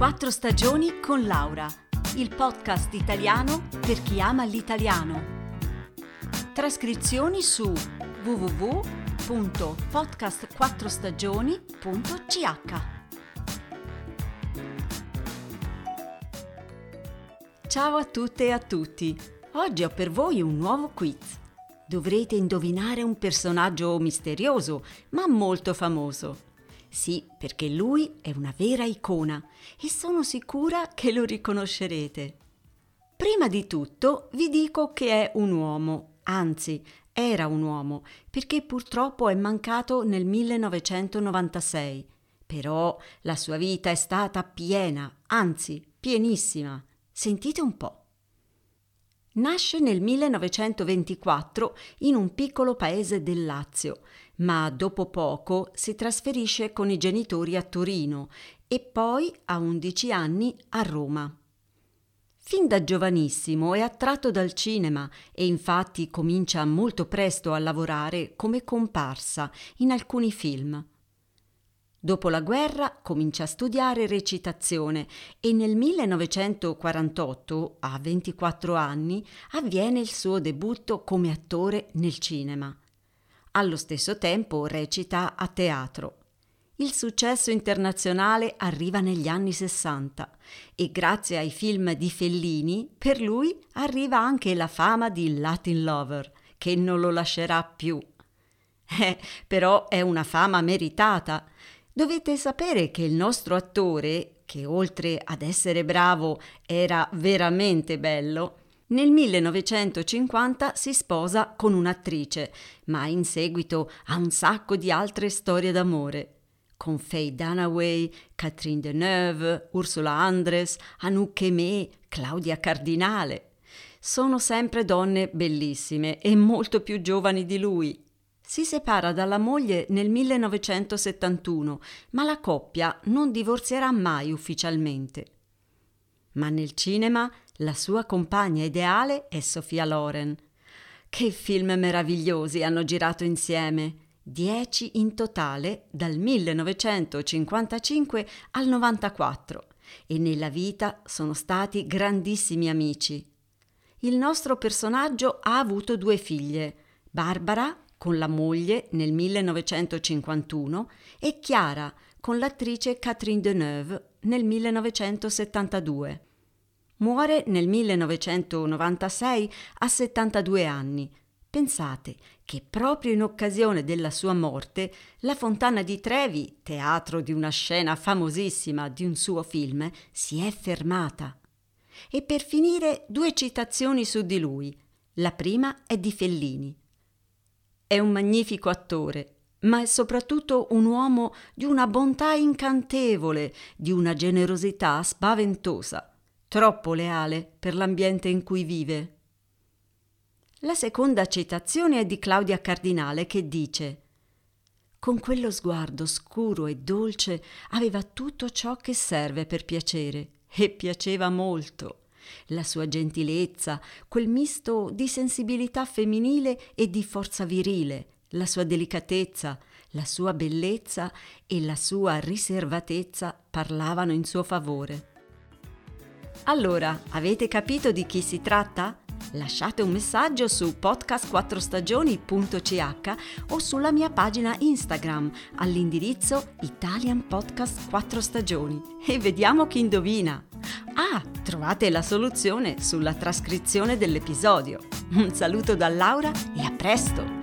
Quattro stagioni con Laura, il podcast italiano per chi ama l'italiano. Trascrizioni su www.podcastquattrostagioni.ch. Ciao a tutte e a tutti. Oggi ho per voi un nuovo quiz. Dovrete indovinare un personaggio misterioso, ma molto famoso. Sì, perché lui è una vera icona e sono sicura che lo riconoscerete. Prima di tutto vi dico che è un uomo, anzi era un uomo, perché purtroppo è mancato nel 1996. Però la sua vita è stata piena, anzi pienissima. Sentite un po'. Nasce nel 1924 in un piccolo paese del Lazio, ma dopo poco si trasferisce con i genitori a Torino e poi a 11 anni a Roma. Fin da giovanissimo è attratto dal cinema e infatti comincia molto presto a lavorare come comparsa in alcuni film. Dopo la guerra comincia a studiare recitazione e nel 1948, a 24 anni, avviene il suo debutto come attore nel cinema. Allo stesso tempo recita a teatro. Il successo internazionale arriva negli anni 60 e grazie ai film di Fellini per lui arriva anche la fama di Latin Lover, che non lo lascerà più. Eh, però è una fama meritata Dovete sapere che il nostro attore, che oltre ad essere bravo era veramente bello, nel 1950 si sposa con un'attrice, ma in seguito ha un sacco di altre storie d'amore. Con Faye Dunaway, Catherine Deneuve, Ursula Andres, Anouk Aimée, Claudia Cardinale. Sono sempre donne bellissime e molto più giovani di lui. Si separa dalla moglie nel 1971, ma la coppia non divorzierà mai ufficialmente. Ma nel cinema la sua compagna ideale è Sofia Loren. Che film meravigliosi hanno girato insieme! Dieci in totale dal 1955 al 94 e nella vita sono stati grandissimi amici. Il nostro personaggio ha avuto due figlie, Barbara con la moglie nel 1951 e Chiara con l'attrice Catherine Deneuve nel 1972. Muore nel 1996 a 72 anni. Pensate che proprio in occasione della sua morte la Fontana di Trevi, teatro di una scena famosissima di un suo film, si è fermata. E per finire due citazioni su di lui. La prima è di Fellini. È un magnifico attore, ma è soprattutto un uomo di una bontà incantevole, di una generosità spaventosa, troppo leale per l'ambiente in cui vive. La seconda citazione è di Claudia Cardinale che dice Con quello sguardo scuro e dolce aveva tutto ciò che serve per piacere e piaceva molto la sua gentilezza, quel misto di sensibilità femminile e di forza virile, la sua delicatezza, la sua bellezza e la sua riservatezza parlavano in suo favore. Allora, avete capito di chi si tratta? Lasciate un messaggio su podcast4stagioni.ch o sulla mia pagina Instagram all'indirizzo Italian Podcast 4 Stagioni e vediamo chi indovina. Ah, trovate la soluzione sulla trascrizione dell'episodio. Un saluto da Laura e a presto!